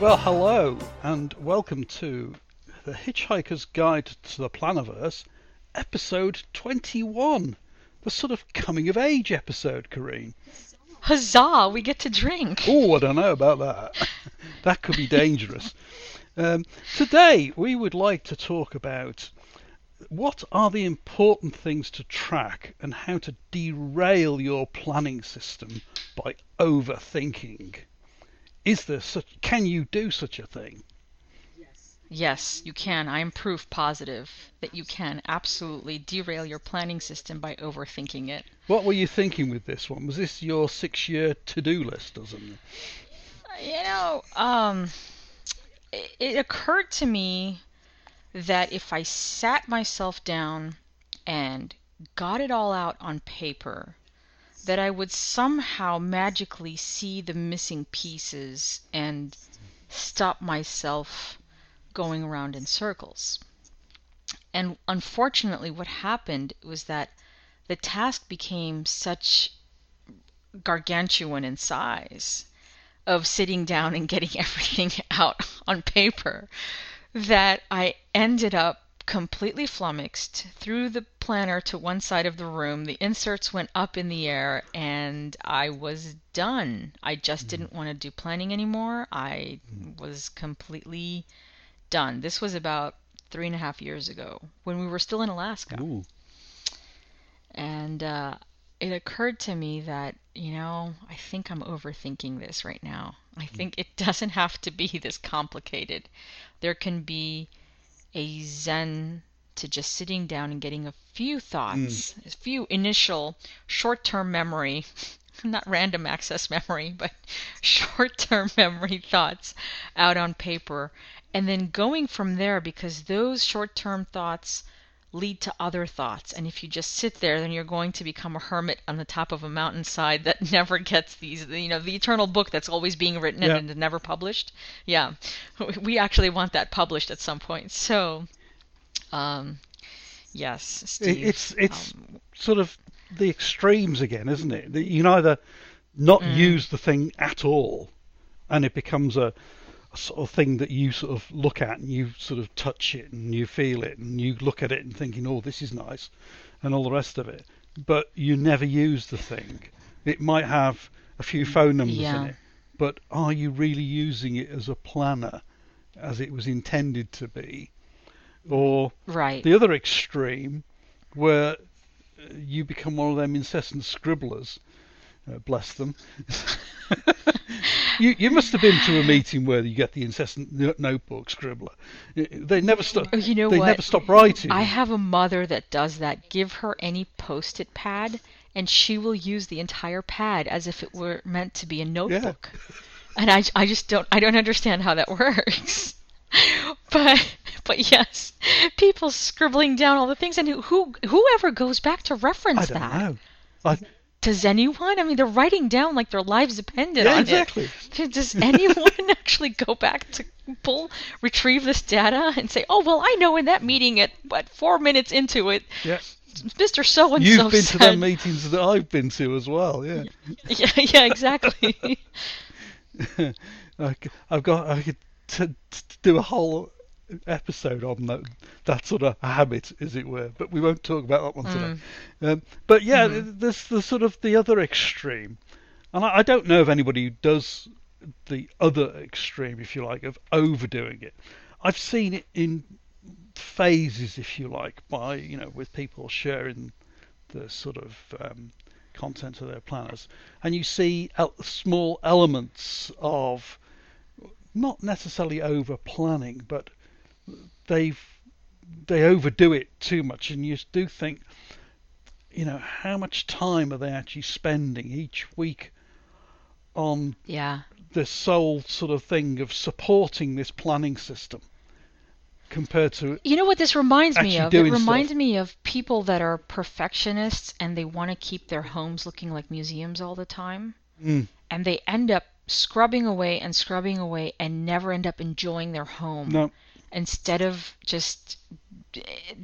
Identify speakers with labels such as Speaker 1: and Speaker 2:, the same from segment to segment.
Speaker 1: Well, hello, and welcome to The Hitchhiker's Guide to the Plannerverse, episode 21. The sort of coming of age episode, Kareen.
Speaker 2: Huzzah! We get to drink.
Speaker 1: Oh, I don't know about that. that could be dangerous. Um, today, we would like to talk about what are the important things to track and how to derail your planning system by overthinking. Is there such? Can you do such a thing?
Speaker 2: Yes, you can. I am proof positive that you can absolutely derail your planning system by overthinking it.
Speaker 1: What were you thinking with this one? Was this your six-year to-do list or something?
Speaker 2: You know, um, it, it occurred to me that if I sat myself down and got it all out on paper, that I would somehow magically see the missing pieces and stop myself going around in circles. And unfortunately, what happened was that the task became such gargantuan in size of sitting down and getting everything out on paper that I ended up completely flummoxed, threw the planner to one side of the room, the inserts went up in the air, and I was done. I just mm-hmm. didn't want to do planning anymore. I mm-hmm. was completely done. This was about three and a half years ago when we were still in Alaska.
Speaker 1: Ooh.
Speaker 2: And uh, it occurred to me that, you know, I think I'm overthinking this right now. I mm. think it doesn't have to be this complicated. There can be a zen to just sitting down and getting a few thoughts, mm. a few initial short term memory, not random access memory, but short term memory thoughts out on paper, and then going from there because those short term thoughts lead to other thoughts. And if you just sit there, then you're going to become a hermit on the top of a mountainside that never gets these, you know, the eternal book that's always being written
Speaker 1: Yeah.
Speaker 2: and never published. Yeah, we actually want that published at some point. So, um, yes, Steve.
Speaker 1: it's it's
Speaker 2: um,
Speaker 1: sort of the extremes again, isn't it? That You can either not
Speaker 2: Mm.
Speaker 1: use the thing at all, and it becomes a, a sort of thing that you sort of look at and you sort of touch it and you feel it and you look at it and thinking, oh, this is nice, and all the rest of it. But you never use the thing. It might have a few phone numbers
Speaker 2: Yeah.
Speaker 1: in it, but are you really using it as a planner, as it was intended to be, or
Speaker 2: right.
Speaker 1: the other extreme, where you become one of them incessant scribblers, uh, bless them. you you must have been to a meeting where you get the incessant notebook scribbler. Uh, They never stop.
Speaker 2: Oh, you know
Speaker 1: they
Speaker 2: what?
Speaker 1: never stop writing.
Speaker 2: I have a mother that does that. Give her any post it pad, and she will use the entire pad as if it were meant to be a notebook. And I, I just don't, I don't understand how that works. but, but yes, people scribbling down all the things, and who, who whoever goes back to reference
Speaker 1: I don't
Speaker 2: that?
Speaker 1: know. I,
Speaker 2: Does anyone? I mean, they're writing down like their lives depended
Speaker 1: yeah,
Speaker 2: on
Speaker 1: exactly.
Speaker 2: it. Does anyone actually go back to pull, retrieve this data and say, "Oh, well, I know in that meeting at what four minutes into it,
Speaker 1: Yeah.
Speaker 2: Mr. So and So
Speaker 1: You've been to
Speaker 2: said."
Speaker 1: them meetings that I've been to as well. Yeah.
Speaker 2: yeah, yeah, exactly.
Speaker 1: I've got I could t- t- do a whole episode on that that sort of habit, as it were. But we won't talk about that one today. Um, but yeah, th- there's the sort of the other extreme, and I, I don't know of anybody who does the other extreme, if you like, of overdoing it. I've seen it in phases, if you like, by you know with people sharing the sort of um, content of their planners, and you see el- small elements of not necessarily over planning, but they've they overdo it too much, and you do think, you know, how much time are they actually spending each week on
Speaker 2: yeah,
Speaker 1: the sole sort of thing of supporting this planning system compared to
Speaker 2: you know what this reminds me of? It reminds
Speaker 1: stuff.
Speaker 2: me of people that are perfectionists and they want to keep their homes looking like museums all the time,
Speaker 1: Mm.
Speaker 2: and they end up scrubbing away and scrubbing away and never end up enjoying their home.
Speaker 1: no
Speaker 2: instead of just eh,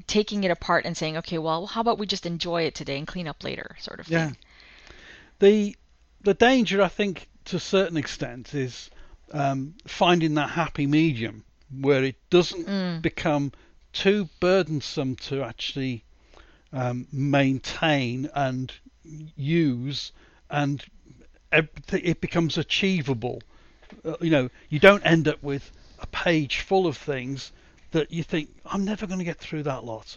Speaker 2: taking it apart and saying, okay, well, how about we just enjoy it today and clean up later, sort of
Speaker 1: Yeah.
Speaker 2: thing.
Speaker 1: The the danger, I think, to a certain extent, is um, finding that happy medium where it doesn't
Speaker 2: Mm.
Speaker 1: become too burdensome to actually um, maintain and use, and it becomes achievable. Uh, you know, you don't end up with a page full of things that you think I'm never going to get through that lot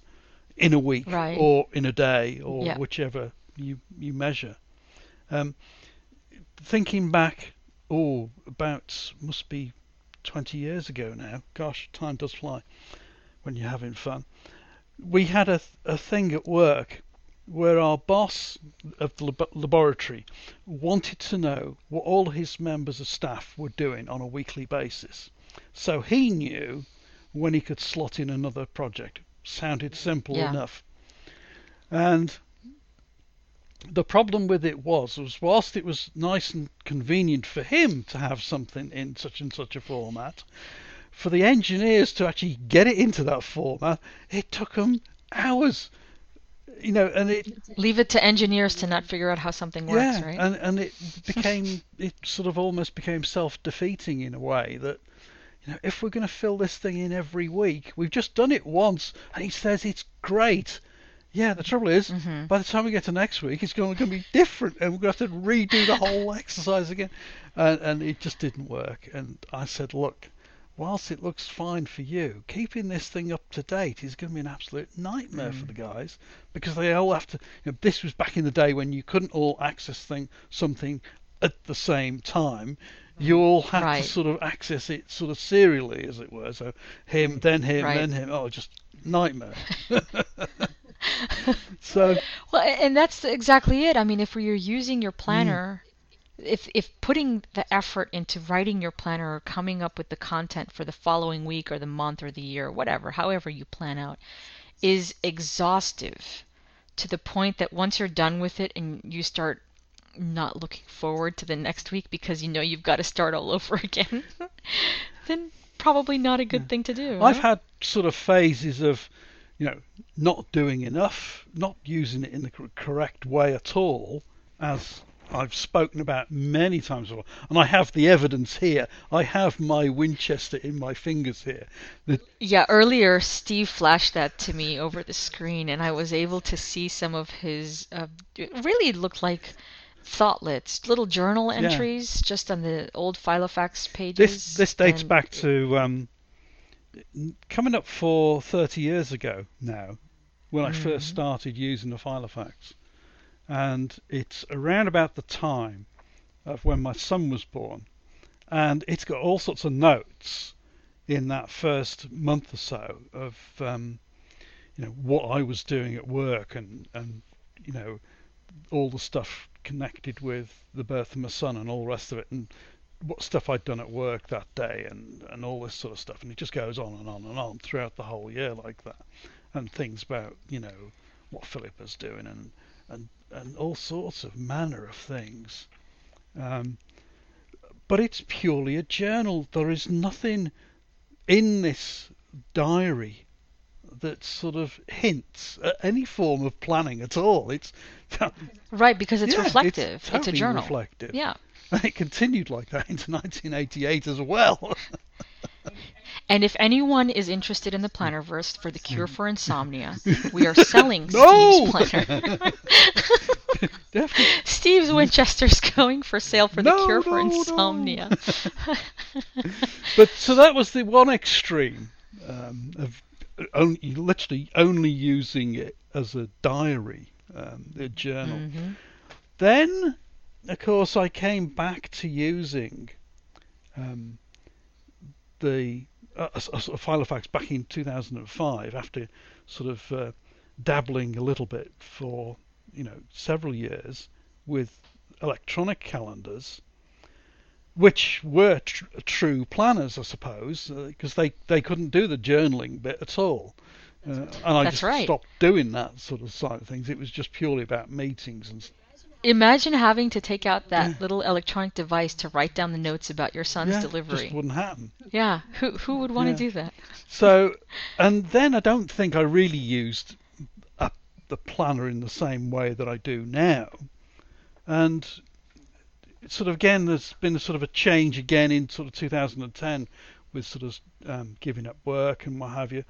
Speaker 1: in a week
Speaker 2: Right.
Speaker 1: or in a day or
Speaker 2: Yeah.
Speaker 1: whichever you you measure. Um, thinking back, oh, about must be 20 years ago now. Gosh, time does fly when you're having fun. We had a a thing at work where our boss of the laboratory wanted to know what all his members of staff were doing on a weekly basis. So he knew when he could slot in another project. Sounded simple
Speaker 2: Yeah.
Speaker 1: enough. And the problem with it was, was whilst it was nice and convenient for him to have something in such and such a format, for the engineers to actually get it into that format, it took them hours. You know, and it
Speaker 2: Leave it to engineers to not figure out how something works,
Speaker 1: yeah,
Speaker 2: right?
Speaker 1: and and it became it sort of almost became self-defeating in a way that you know if we're going to fill this thing in every week, we've just done it once, and he says it's great. Yeah, the trouble is,
Speaker 2: Mhm.
Speaker 1: by the time we get to next week, it's going to be different, and we're going to have to redo the whole exercise again, and and it just didn't work. And I said, look, whilst it looks fine for you, keeping this thing up to date is going to be an absolute nightmare for the mm. guys because they all have to. You know, this was back in the day when you couldn't all access thing something at the same time. You mm. all had
Speaker 2: Right.
Speaker 1: to sort of access it sort of serially, as it were. So him, mm. then him,
Speaker 2: Right.
Speaker 1: then him. Oh, just nightmare. so
Speaker 2: Well, and that's exactly it. I mean, if you're using your planner, if if putting the effort into writing your planner or coming up with the content for the following week or the month or the year, whatever, however you plan out, is exhaustive to the point that once you're done with it and you start not looking forward to the next week because you know you've got to start all over again, then probably not a good thing to do.
Speaker 1: I've
Speaker 2: huh?
Speaker 1: had sort of phases of, you know, not doing enough, not using it in the correct way at all, as I've spoken about many times before, and I have the evidence here. I have my Winchester in my fingers here. That
Speaker 2: Yeah, earlier Steve flashed that to me over the screen, and I was able to see some of his. Uh, it really looked like thoughtlets, little journal
Speaker 1: Yeah.
Speaker 2: entries, just on the old Filofax pages.
Speaker 1: this this dates
Speaker 2: and-
Speaker 1: back to um, coming up for 30 years ago now, when I first
Speaker 2: Mhm.
Speaker 1: started using the Filofax, and it's around about the time of when my son was born, and it's got all sorts of notes in that first month or so of um, you know what I was doing at work and and you know all the stuff connected with the birth of my son and all the rest of it and what stuff I'd done at work that day and and all this sort of stuff. And it just goes on and on and on throughout the whole year like that. And things about you know what Philippa's doing and and and all sorts of manner of things um, but it's purely a journal there is nothing in this diary that sort of hints at any form of planning at all it's
Speaker 2: right because it's
Speaker 1: yeah,
Speaker 2: reflective. It's,
Speaker 1: totally
Speaker 2: a journal.
Speaker 1: reflective
Speaker 2: Yeah,
Speaker 1: and it continued like that into 1988 as well.
Speaker 2: And if anyone is interested in the Plannerverse for the cure for insomnia, we are selling
Speaker 1: No!
Speaker 2: Steve's planner. Steve's Winchester's going for sale for the
Speaker 1: No,
Speaker 2: cure for
Speaker 1: no, no.
Speaker 2: insomnia.
Speaker 1: But so that was the one extreme um, of only, literally only using it as a diary, um, a journal.
Speaker 2: Mhm.
Speaker 1: Then, of course, I came back to using um, the uh, a, a sort of Filofax back in 2005 after sort of uh, dabbling a little bit for you know several years with electronic calendars, which were tr- true planners, I suppose, because they they couldn't do the journaling bit at all. Uh, and I
Speaker 2: That's
Speaker 1: just
Speaker 2: right.
Speaker 1: stopped doing that sort of side of things. It was just purely about meetings and
Speaker 2: Imagine having to take out that little electronic device to write down the notes about your son's
Speaker 1: yeah,
Speaker 2: delivery.
Speaker 1: just wouldn't happen.
Speaker 2: Yeah, who who would want
Speaker 1: Yeah.
Speaker 2: to do that?
Speaker 1: So, and then I don't think I really used a, the planner in the same way that I do now. And sort of again, there's been a sort of a change again in sort of 2010 with sort of um, giving up work and what have you.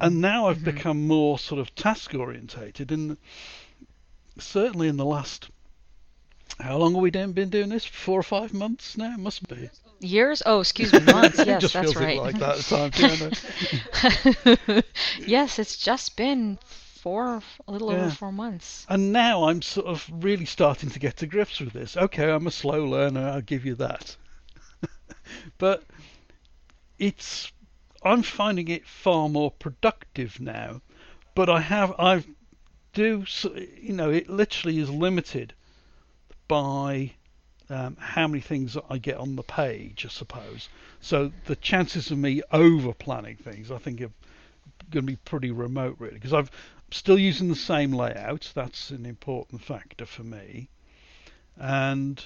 Speaker 1: And now I've
Speaker 2: Mhm.
Speaker 1: become more sort of task orientated, and certainly in the last how long have we done- been doing this? Four or five months now, must be.
Speaker 2: Years? Oh, excuse me, months. Yes,
Speaker 1: just
Speaker 2: that's
Speaker 1: feels
Speaker 2: right.
Speaker 1: like that at times. Yeah, I know.
Speaker 2: yes, it's just been four, a little
Speaker 1: Yeah.
Speaker 2: over four months.
Speaker 1: And now I'm sort of really starting to get to grips with this. Okay, I'm a slow learner, I'll give you that. but it's I'm finding it far more productive now. But I have I've do you know it literally is limited by um, how many things I get on the page, I suppose. So the chances of me over planning things, I think, are going to be pretty remote, really, because I'm still using the same layout. That's an important factor for me, and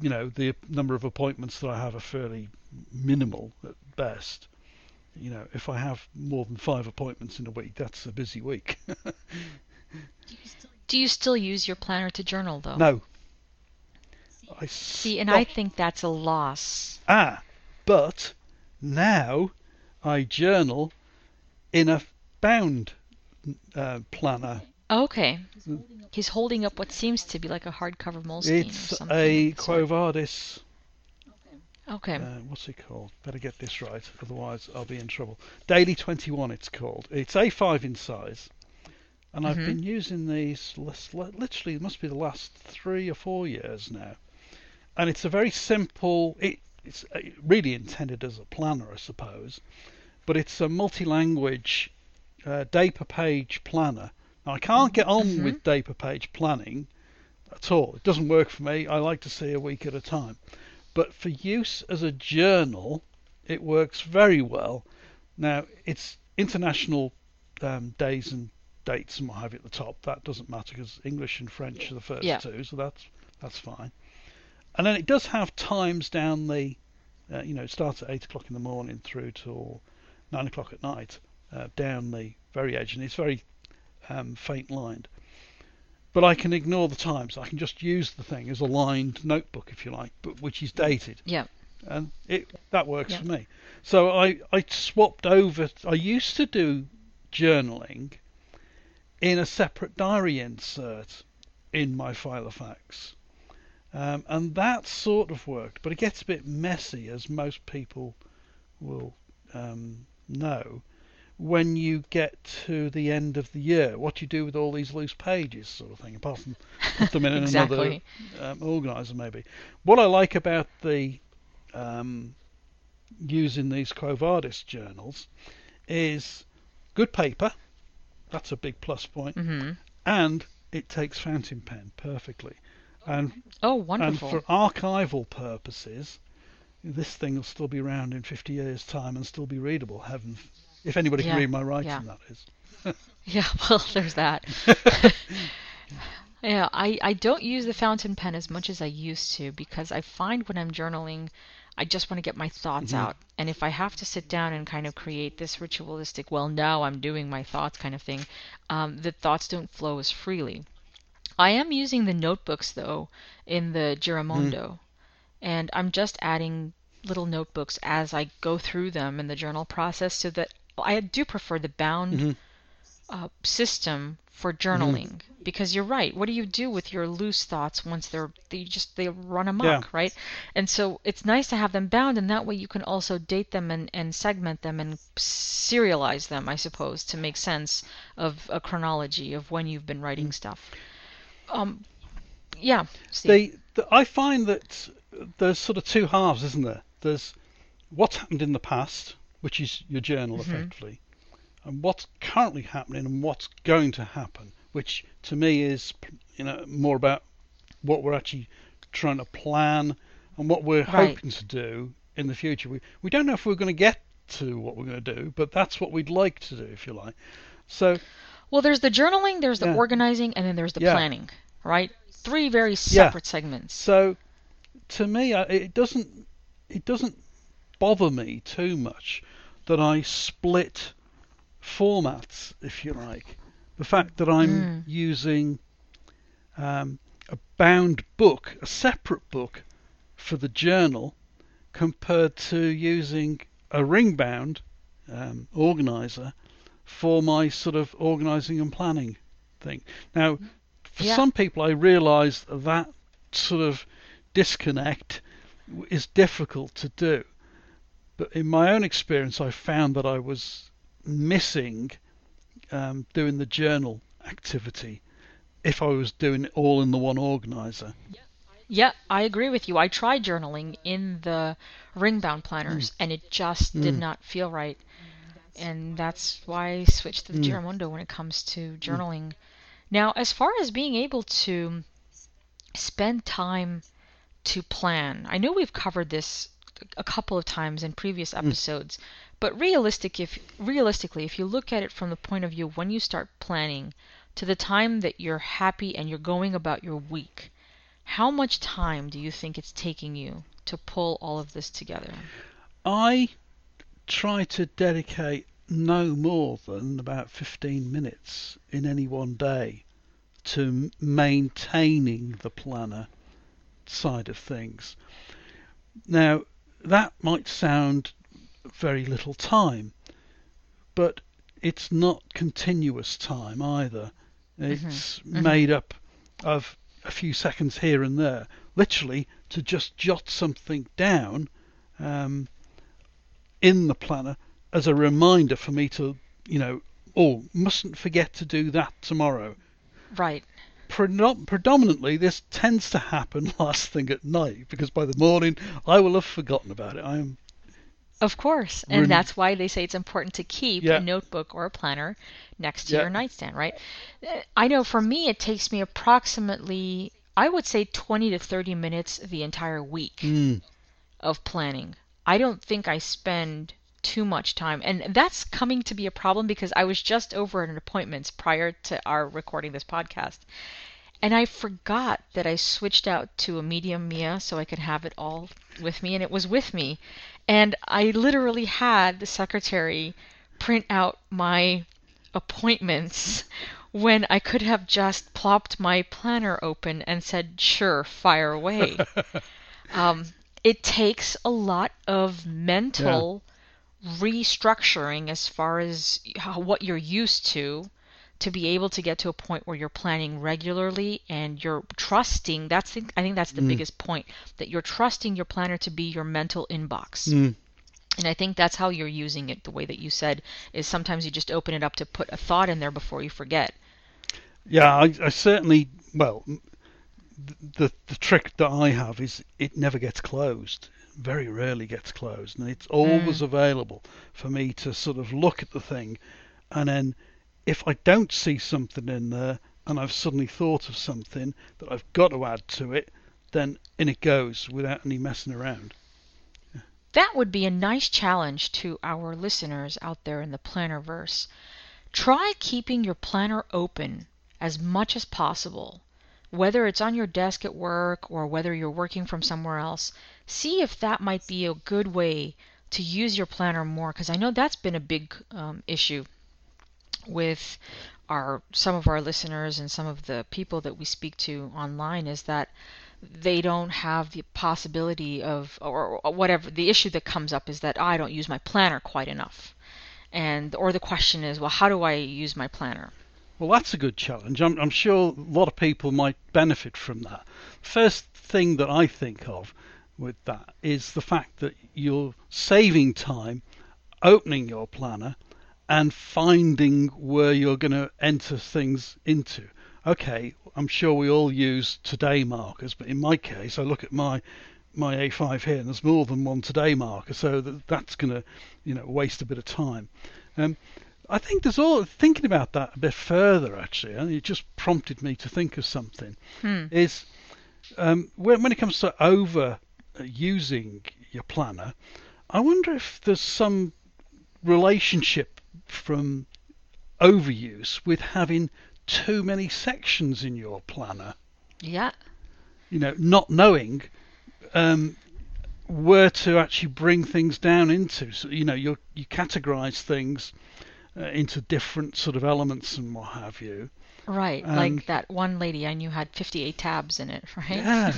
Speaker 1: you know the number of appointments that I have are fairly minimal at best. You know, if I have more than five appointments in a week, that's a busy week.
Speaker 2: Do you still use your planner to journal, though?
Speaker 1: no. I
Speaker 2: See, and I
Speaker 1: stopped-
Speaker 2: think that's a loss.
Speaker 1: Ah, but now I journal in a bound uh, planner.
Speaker 2: Okay. He's holding up what seems to be like a hardcover Moleskine or
Speaker 1: It's
Speaker 2: something.
Speaker 1: a
Speaker 2: of the sort.
Speaker 1: Quo Vadis.
Speaker 2: Okay.
Speaker 1: Uh, what's it called? Better get this right, otherwise I'll be in trouble. Daily 21, it's called. It's A5 in size, and I've
Speaker 2: Mhm.
Speaker 1: been using these literally. It must be the last three or four years now, and it's a very simple. It, it's uh, really intended as a planner, I suppose, but it's a multi-language uh, day per page planner. Now I can't get on
Speaker 2: Mhm.
Speaker 1: with day per page planning at all. It doesn't work for me. I like to see a week at a time. But for use as a journal, it works very well. Now it's international um, days and dates and what have you at the top. That doesn't matter because English and French are the first
Speaker 2: Yeah.
Speaker 1: two, so that's that's fine. And then it does have times down the, uh, you know, it starts at eight o'clock in the morning through till nine o'clock at night, uh, down the very edge, and it's very um, faint lined. But I can ignore the times. I can just use the thing as a lined notebook, if you like, but which is dated,
Speaker 2: Yeah.
Speaker 1: and it that works
Speaker 2: Yeah.
Speaker 1: for me. So I I swapped over. I used to do journaling in a separate diary insert in my file Filofax. Um, and that sort of worked, but it gets a bit messy, as most people will um, know, when you get to the end of the year. What do you do with all these loose pages, sort of thing, apart from put them in
Speaker 2: Exactly.
Speaker 1: another um, organizer, maybe. What I like about the um, using these Quo Vadis journals is good paper. That's a big plus point,
Speaker 2: hmm
Speaker 1: and it takes fountain pen perfectly. And
Speaker 2: Oh,
Speaker 1: and for archival purposes, this thing will still be around in 50 years' time and still be readable. Heaven, if anybody
Speaker 2: Yeah,
Speaker 1: can read my writing,
Speaker 2: yeah.
Speaker 1: that is.
Speaker 2: Yeah, well, there's that. yeah, I, I don't use the fountain pen as much as I used to because I find when I'm journaling, I just want to get my thoughts
Speaker 1: Mhm.
Speaker 2: out. And if I have to sit down and kind of create this ritualistic, well, now I'm doing my thoughts kind of thing, um, the thoughts don't flow as freely. I am using the notebooks though in the Giramondo, and I'm just adding little notebooks as I go through them in the journal process so that I do prefer the bound
Speaker 1: Mhm.
Speaker 2: uh, system for journaling because you're right. What do you do with your loose thoughts once they're they just they run amok,
Speaker 1: Yeah.
Speaker 2: right? And so it's nice to have them bound, and that way you can also date them and, and segment them and serialize them, I suppose, to make sense of a chronology of when you've been writing stuff. Um, yeah.
Speaker 1: They, the, I find that there's sort of two halves, isn't there? There's what's happened in the past, which is your journal
Speaker 2: Mhm.
Speaker 1: effectively, and what's currently happening and what's going to happen, which to me is you know more about what we're actually trying to plan and what we're
Speaker 2: Right.
Speaker 1: hoping to do in the future. We we don't know if we're going to get to what we're going to do, but that's what we'd like to do, if you like. So
Speaker 2: Well, there's the journaling, there's the
Speaker 1: Yeah.
Speaker 2: organizing, and then there's the
Speaker 1: Yeah.
Speaker 2: planning, right? Three very separate segments.
Speaker 1: So, to me, it doesn't it doesn't bother me too much that I split formats, if you like. The fact that I'm
Speaker 2: Mm.
Speaker 1: using um, a bound book, a separate book for the journal, compared to using a ring bound um, organizer for my sort of organizing and planning thing. Now, for
Speaker 2: Yeah.
Speaker 1: some people, I realise that sort of disconnect is difficult to do. But in my own experience, I found that I was missing um, doing the journal activity if I was doing it all in the one organizer.
Speaker 2: Yeah, I agree with you. I tried journaling in the ring bound planners and it just did
Speaker 1: Mm.
Speaker 2: not feel right. And that's why I switched to the
Speaker 1: Mm.
Speaker 2: Giramondo when it comes to journaling. Now, as far as being able to spend time to plan, I know we've covered this a couple of times in previous episodes, but realistic if realistically, if you look at it from the point of view when you start planning to the time that you're happy and you're going about your week, how much time do you think it's taking you to pull all of this together?
Speaker 1: I try to dedicate no more than about 15 minutes in any one day to maintaining the planner side of things. Now, that might sound very little time, but it's not continuous time either. It's
Speaker 2: mhm.
Speaker 1: made up of a few seconds here and there, literally to just jot something down um, in the planner as a reminder for me to, you know, oh, mustn't forget to do that tomorrow.
Speaker 2: Right.
Speaker 1: Predom- predominantly, this tends to happen last thing at night because by the morning I will have forgotten about it. I am
Speaker 2: Of course. And that's why they say it's important to keep
Speaker 1: Yeah.
Speaker 2: a notebook or a planner next to
Speaker 1: Yeah.
Speaker 2: your nightstand, right? Uh, I know for me, it takes me approximately, I would say 20 to 30 minutes the entire week
Speaker 1: mm,
Speaker 2: of planning. I don't think I spend too much time. And that's coming to be a problem because I was just over at an appointments prior to our recording this podcast. And I forgot that I switched out to a medium Mia so I could have it all with me, and it was with me. And I literally had the secretary print out my appointments when I could have just plopped my planner open and said, sure, fire away. um, it takes a lot of mental restructuring as far as what you're used to to be able to get to a point where you're planning regularly and you're trusting that's the, I think that's the
Speaker 1: Mm.
Speaker 2: biggest point that you're trusting your planner to be your mental inbox.
Speaker 1: mm,
Speaker 2: And I think that's how you're using it the way that you said is sometimes you just open it up to put a thought in there before you forget.
Speaker 1: yeah, I, I certainly. Well, the the trick that I have is it never gets closed. Very rarely gets closed, and it's always available for me to sort of look at the thing, and then if I don't see something in there, and I've suddenly thought of something that I've got to add to it, then in it goes without any messing around.
Speaker 2: That would be a nice challenge to our listeners out there in the plannerverse. Try keeping your planner open as much as possible. Whether it's on your desk at work or whether you're working from somewhere else, see if that might be a good way to use your planner more because I know that's been a big um, issue with our some of our listeners and some of the people that we speak to online is that they don't have the possibility of or, or whatever the issue that comes up is that oh, I don't use my planner quite enough. And or the question is, well, how do I use my planner?
Speaker 1: Well, that's a good challenge. I'm, I'm sure a lot of people might benefit from that. First thing that I think of with that is the fact that you're saving time opening your planner and finding where you're going to enter things into. Okay, I'm sure we all use today markers, but in my case, I look at my my A5 here, and there's more than one today marker, so that, that's going to, you know, waste a bit of time. Um, I think there's all thinking about that a bit further actually, and it just prompted me to think of something.
Speaker 2: Hmm.
Speaker 1: Is um, when when it comes to over uh, using your planner, I wonder if there's some relationship from overuse with having too many sections in your planner.
Speaker 2: Yeah.
Speaker 1: You know, not knowing um, where to actually bring things down into. So you know, you you categorize things uh, into different sort of elements and what have you.
Speaker 2: Right,
Speaker 1: And-
Speaker 2: like that one lady I knew had 58 tabs in it, right?
Speaker 1: Yeah.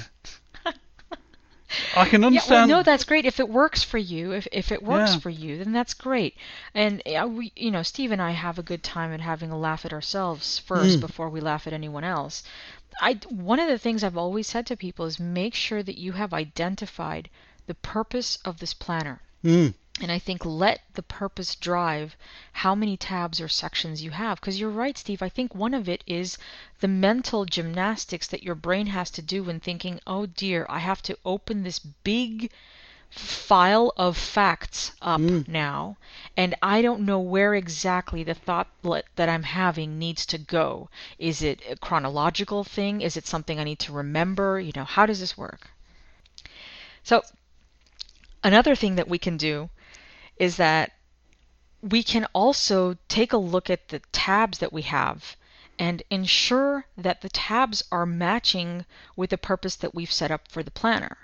Speaker 1: I can
Speaker 2: Yeah, well,
Speaker 1: understand.
Speaker 2: no, that's great. If it works for you, if if it works
Speaker 1: Yeah.
Speaker 2: for you, then that's great. And uh, we, you know, Steve and I have a good time at having a laugh at ourselves first
Speaker 1: Mm.
Speaker 2: before we laugh at anyone else. I one of the things I've always said to people is make sure that you have identified the purpose of this planner.
Speaker 1: Mm.
Speaker 2: And I think let the purpose drive how many tabs or sections you have. Because you're right, Steve. I think one of it is the mental gymnastics that your brain has to do when thinking, oh dear, I have to open this big file of facts up
Speaker 1: Mm.
Speaker 2: now, and I don't know where exactly the thought that I'm having needs to go. Is it a chronological thing? Is it something I need to remember? You know, how does this work? So, another thing that we can do is that we can also take a look at the tabs that we have and ensure that the tabs are matching with the purpose that we've set up for the planner.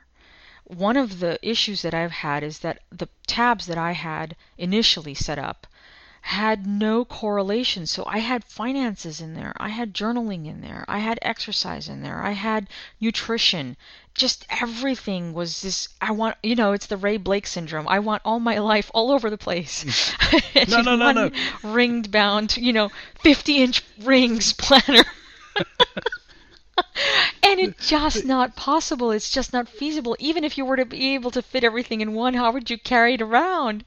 Speaker 2: One of the issues that I've had is that the tabs that I had initially set up had no correlation. So I had finances in there, I had journaling in there, I had exercise in there, I had nutrition. Just everything was this. I want, you know, it's the Ray Blake syndrome. I want all my life all over the place.
Speaker 1: No, no, no, no.
Speaker 2: Ringed bound, you know, 50 inch rings planner. and it's just not possible. It's just not feasible. Even if you were to be able to fit everything in one, how would you carry it around?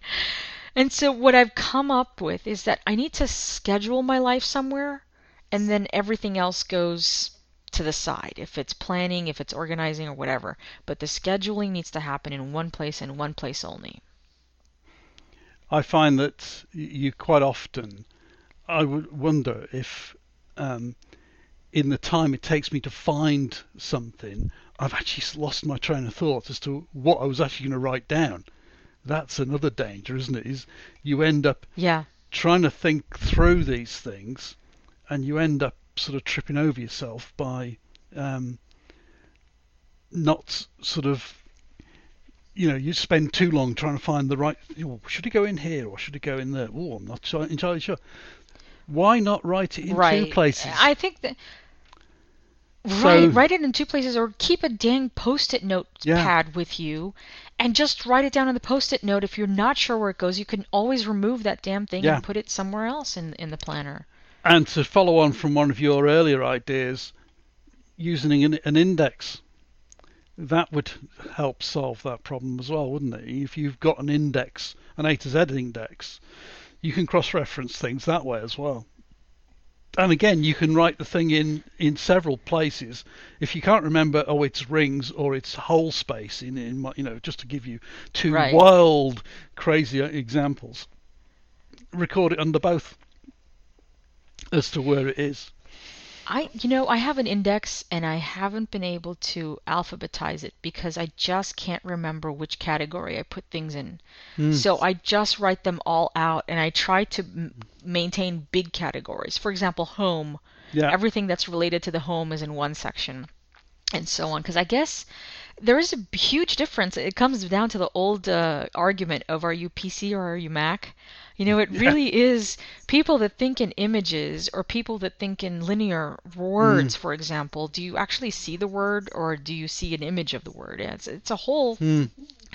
Speaker 2: And so what I've come up with is that I need to schedule my life somewhere and then everything else goes to the side. If it's planning, if it's organizing or whatever. But the scheduling needs to happen in one place and one place only.
Speaker 1: I find that you quite often, I would wonder if, um, in the time it takes me to find something, I've actually lost my train of thought as to what I was actually going to write down. That's another danger, isn't it? Is you end up
Speaker 2: Yeah.
Speaker 1: trying to think through these things, and you end up sort of tripping over yourself by um, not sort of, you know, you spend too long trying to find the right. Know, should it go in here or should it go in there? Oh, I'm not entirely sure. Why not write it in
Speaker 2: right.
Speaker 1: two places?
Speaker 2: I think that.
Speaker 1: So-
Speaker 2: Right, write it in two places, or keep a dang post-it note
Speaker 1: Yeah.
Speaker 2: pad with you, and just write it down on the post-it note. If you're not sure where it goes, you can always remove that damn thing
Speaker 1: Yeah.
Speaker 2: and put it somewhere else in in the planner.
Speaker 1: And to follow on from one of your earlier ideas, using an, an index, that would help solve that problem as well, wouldn't it? If you've got an index, an A to Z index, you can cross-reference things that way as well. And again, you can write the thing in, in several places. If you can't remember, oh, it's rings or it's whole space in, in my, you know, just to give you two
Speaker 2: Right.
Speaker 1: wild, crazy examples, record it under both as to where it is.
Speaker 2: I, you know, I have an index and I haven't been able to alphabetize it because I just can't remember which category I put things in.
Speaker 1: Hmm.
Speaker 2: So I just write them all out and I try to m- maintain big categories. For example, home.
Speaker 1: Yeah.
Speaker 2: Everything that's related to the home is in one section and so on. Because I guess there is a huge difference. It comes down to the old uh, argument of are you PC or are you Mac? You know, it really is people that think in images or people that think in linear words, mm. for example. Do you actually see the word or do you see an image of the word? It's, it's a whole
Speaker 1: Hmm.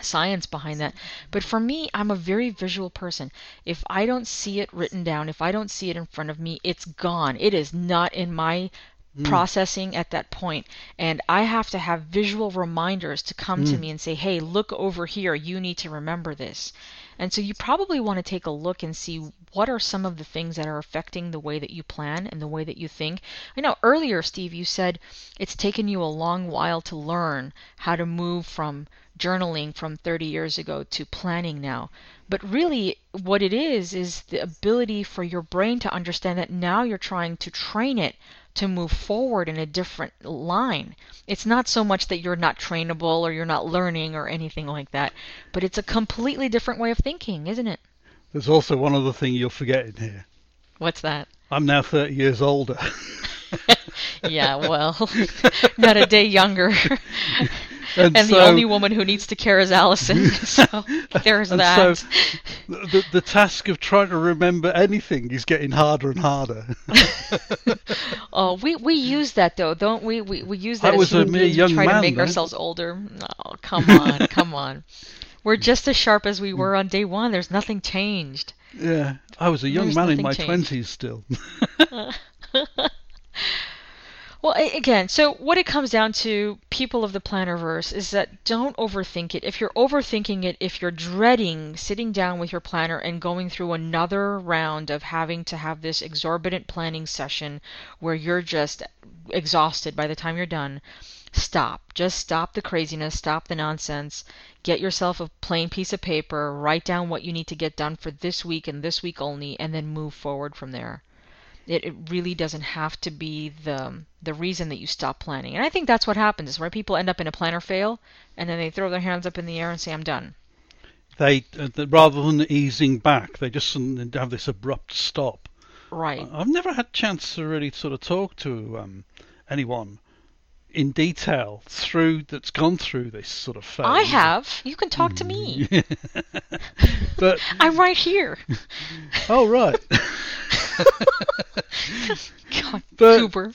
Speaker 2: science behind that. But for me, I'm a very visual person. If I don't see it written down, if I don't see it in front of me, it's gone. It is not in my hmm. processing at that point and i have to have visual reminders to come to hmm. me and say hey look over here you need to remember this and so you probably want to take a look and see what are some of the things that are affecting the way that you plan and the way that you think. I know earlier, Steve, you said it's taken you a long while to learn how to move from journaling from 30 years ago to planning now. But really, what it is, is the ability for your brain to understand that now you're trying to train it to move forward in a different line. It's not so much that you're not trainable or you're not learning or anything like that, but it's a completely different way of thinking, isn't it?
Speaker 1: There's also one other thing you're forgetting here.
Speaker 2: What's that?
Speaker 1: I'm now 30 years older.
Speaker 2: Yeah, well, not a day younger.
Speaker 1: And,
Speaker 2: and
Speaker 1: so,
Speaker 2: the only woman who needs to care is Allison. so there's that.
Speaker 1: so the, the task of trying to remember anything is getting harder and harder.
Speaker 2: oh, we we use that though, don't we? We we use that
Speaker 1: I
Speaker 2: as
Speaker 1: was a
Speaker 2: human
Speaker 1: mere
Speaker 2: beings.
Speaker 1: young
Speaker 2: we try to make ourselves older. Oh, come on, come on. We're just as sharp as we were on day one. There's nothing changed.
Speaker 1: yeah, I was a young
Speaker 2: There's
Speaker 1: man in my twenties still.
Speaker 2: Well, again, so what it comes down to, people of the plannerverse, is that don't overthink it. If you're overthinking it, if you're dreading sitting down with your planner and going through another round of having to have this exorbitant planning session where you're just exhausted by the time you're done, stop. Just stop the craziness, stop the nonsense. Get yourself a plain piece of paper, write down what you need to get done for this week and this week only, and then move forward from there. It, it really doesn't have to be the the reason that you stop planning. And I think that's what happens is where people end up in a planner fail and then they throw their hands up in the air and say I'm done.
Speaker 1: They uh, th- rather than easing back, they just have this abrupt stop.
Speaker 2: Right.
Speaker 1: I've never had a chance to really sort of talk to um, anyone in detail through that's gone through this sort of phase.
Speaker 2: I have. You can talk to me.
Speaker 1: but
Speaker 2: I'm right here.
Speaker 1: oh right.
Speaker 2: God,
Speaker 1: But-
Speaker 2: Cooper.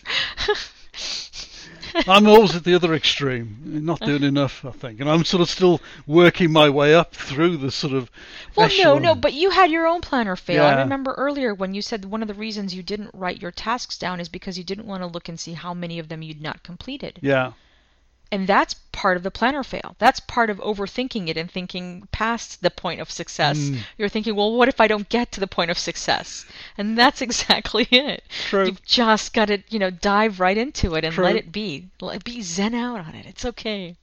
Speaker 1: I'm always at the other extreme, not doing uh-huh. enough, I think, and I'm sort of still working my way up through the sort of.
Speaker 2: Well, no, no, but you had your own planner fail. I remember earlier when you said one of the reasons you didn't write your tasks down is because you didn't want to look and see how many of them you'd not completed.
Speaker 1: Yeah,
Speaker 2: And that's part of the planner fail. That's part of overthinking it and thinking past the point of success.
Speaker 1: Mm.
Speaker 2: You're thinking, well, what if I don't get to the point of success? And that's exactly it.
Speaker 1: True.
Speaker 2: You've just got to, you know, dive right into it and
Speaker 1: True.
Speaker 2: let it be. Let be zen out on it. It's okay.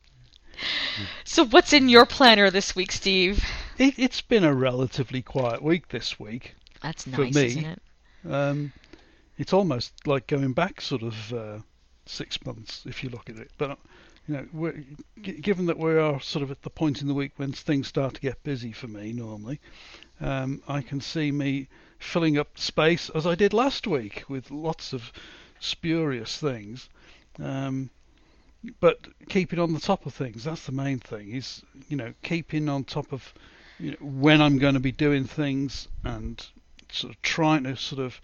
Speaker 2: So what's in your planner this week, Steve?
Speaker 1: it, it's been a relatively quiet week this week.
Speaker 2: That's
Speaker 1: For
Speaker 2: nice,
Speaker 1: me,
Speaker 2: isn't it?
Speaker 1: Um, it's almost like going back sort of uh, six months if you look at it. But you know, given that we are sort of at the point in the week when things start to get busy for me normally, um, I can see me filling up space as I did last week with lots of spurious things. Um, but keeping on the top of things, that's the main thing. Is you know keeping on top of you know, when I'm going to be doing things and sort of trying to sort of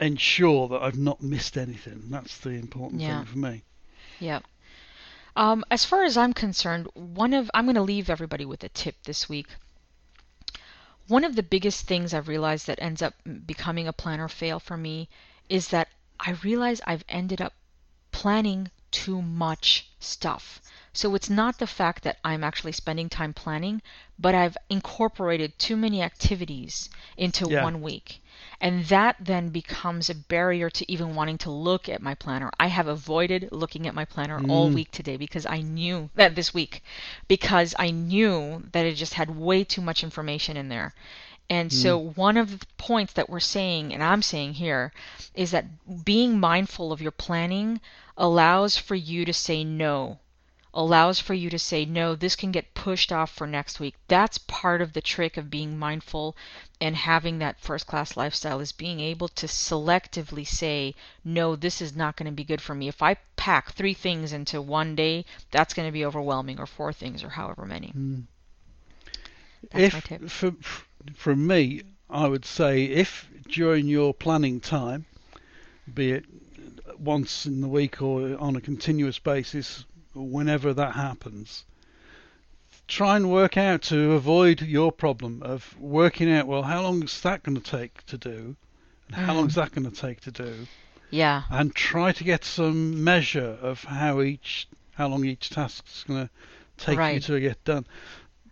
Speaker 1: ensure that I've not missed anything. That's the important
Speaker 2: Yeah.
Speaker 1: thing for me.
Speaker 2: Yep. Um, as far as I'm concerned, one of I'm going to leave everybody with a tip this week. One of the biggest things I've realized that ends up becoming a planner fail for me is that I realize I've ended up planning too much stuff. So it's not the fact that I'm actually spending time planning, but I've incorporated too many activities into
Speaker 1: Yeah.
Speaker 2: one week. And that then becomes a barrier to even wanting to look at my planner. I have avoided looking at my planner all
Speaker 1: Mm.
Speaker 2: week today because I knew that this week because I knew that it just had way too much information in there. And so one of the points that we're saying and I'm saying here is that being mindful of your planning allows for you to say no allows for you to say, no, this can get pushed off for next week. That's part of the trick of being mindful and having that first class lifestyle is being able to selectively say, no, this is not going to be good for me. If I pack three things into one day, that's going to be overwhelming, or four things, or however many. Hmm. That's
Speaker 1: if
Speaker 2: my tip.
Speaker 1: For, from me, I would say if during your planning time, be it once in the week or on a continuous basis, whenever that happens, try and work out to avoid your problem of working out well how long is that going to take to do, and how
Speaker 2: Mm.
Speaker 1: long is that going to take to do,
Speaker 2: Yeah.
Speaker 1: and try to get some measure of how each how long each task is going to take you to get done.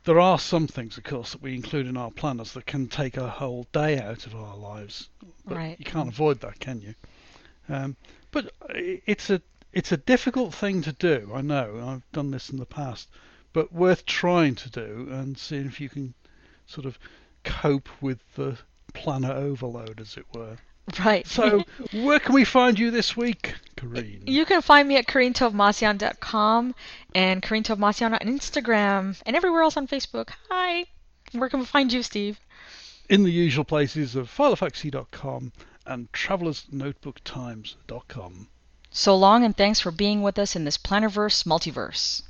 Speaker 1: There are some things, of course, that we include in our planners that can take a whole day out of our lives. But
Speaker 2: Right.
Speaker 1: You can't avoid that, can you? Um, but it's a it's a difficult thing to do. I know. I've done this in the past, but worth trying to do and seeing if you can sort of cope with the planner overload, as it were.
Speaker 2: Right.
Speaker 1: So, where can we find you this week, Kareen?
Speaker 2: You can find me at KareenTovMasian.com and Kareen Tovmasian on Instagram and everywhere else on Facebook. Hi. Where can we find you, Steve?
Speaker 1: In the usual places of philofaxy.com and travelersnotebooktimes.com.
Speaker 2: So long and thanks for being with us in this Plannerverse multiverse.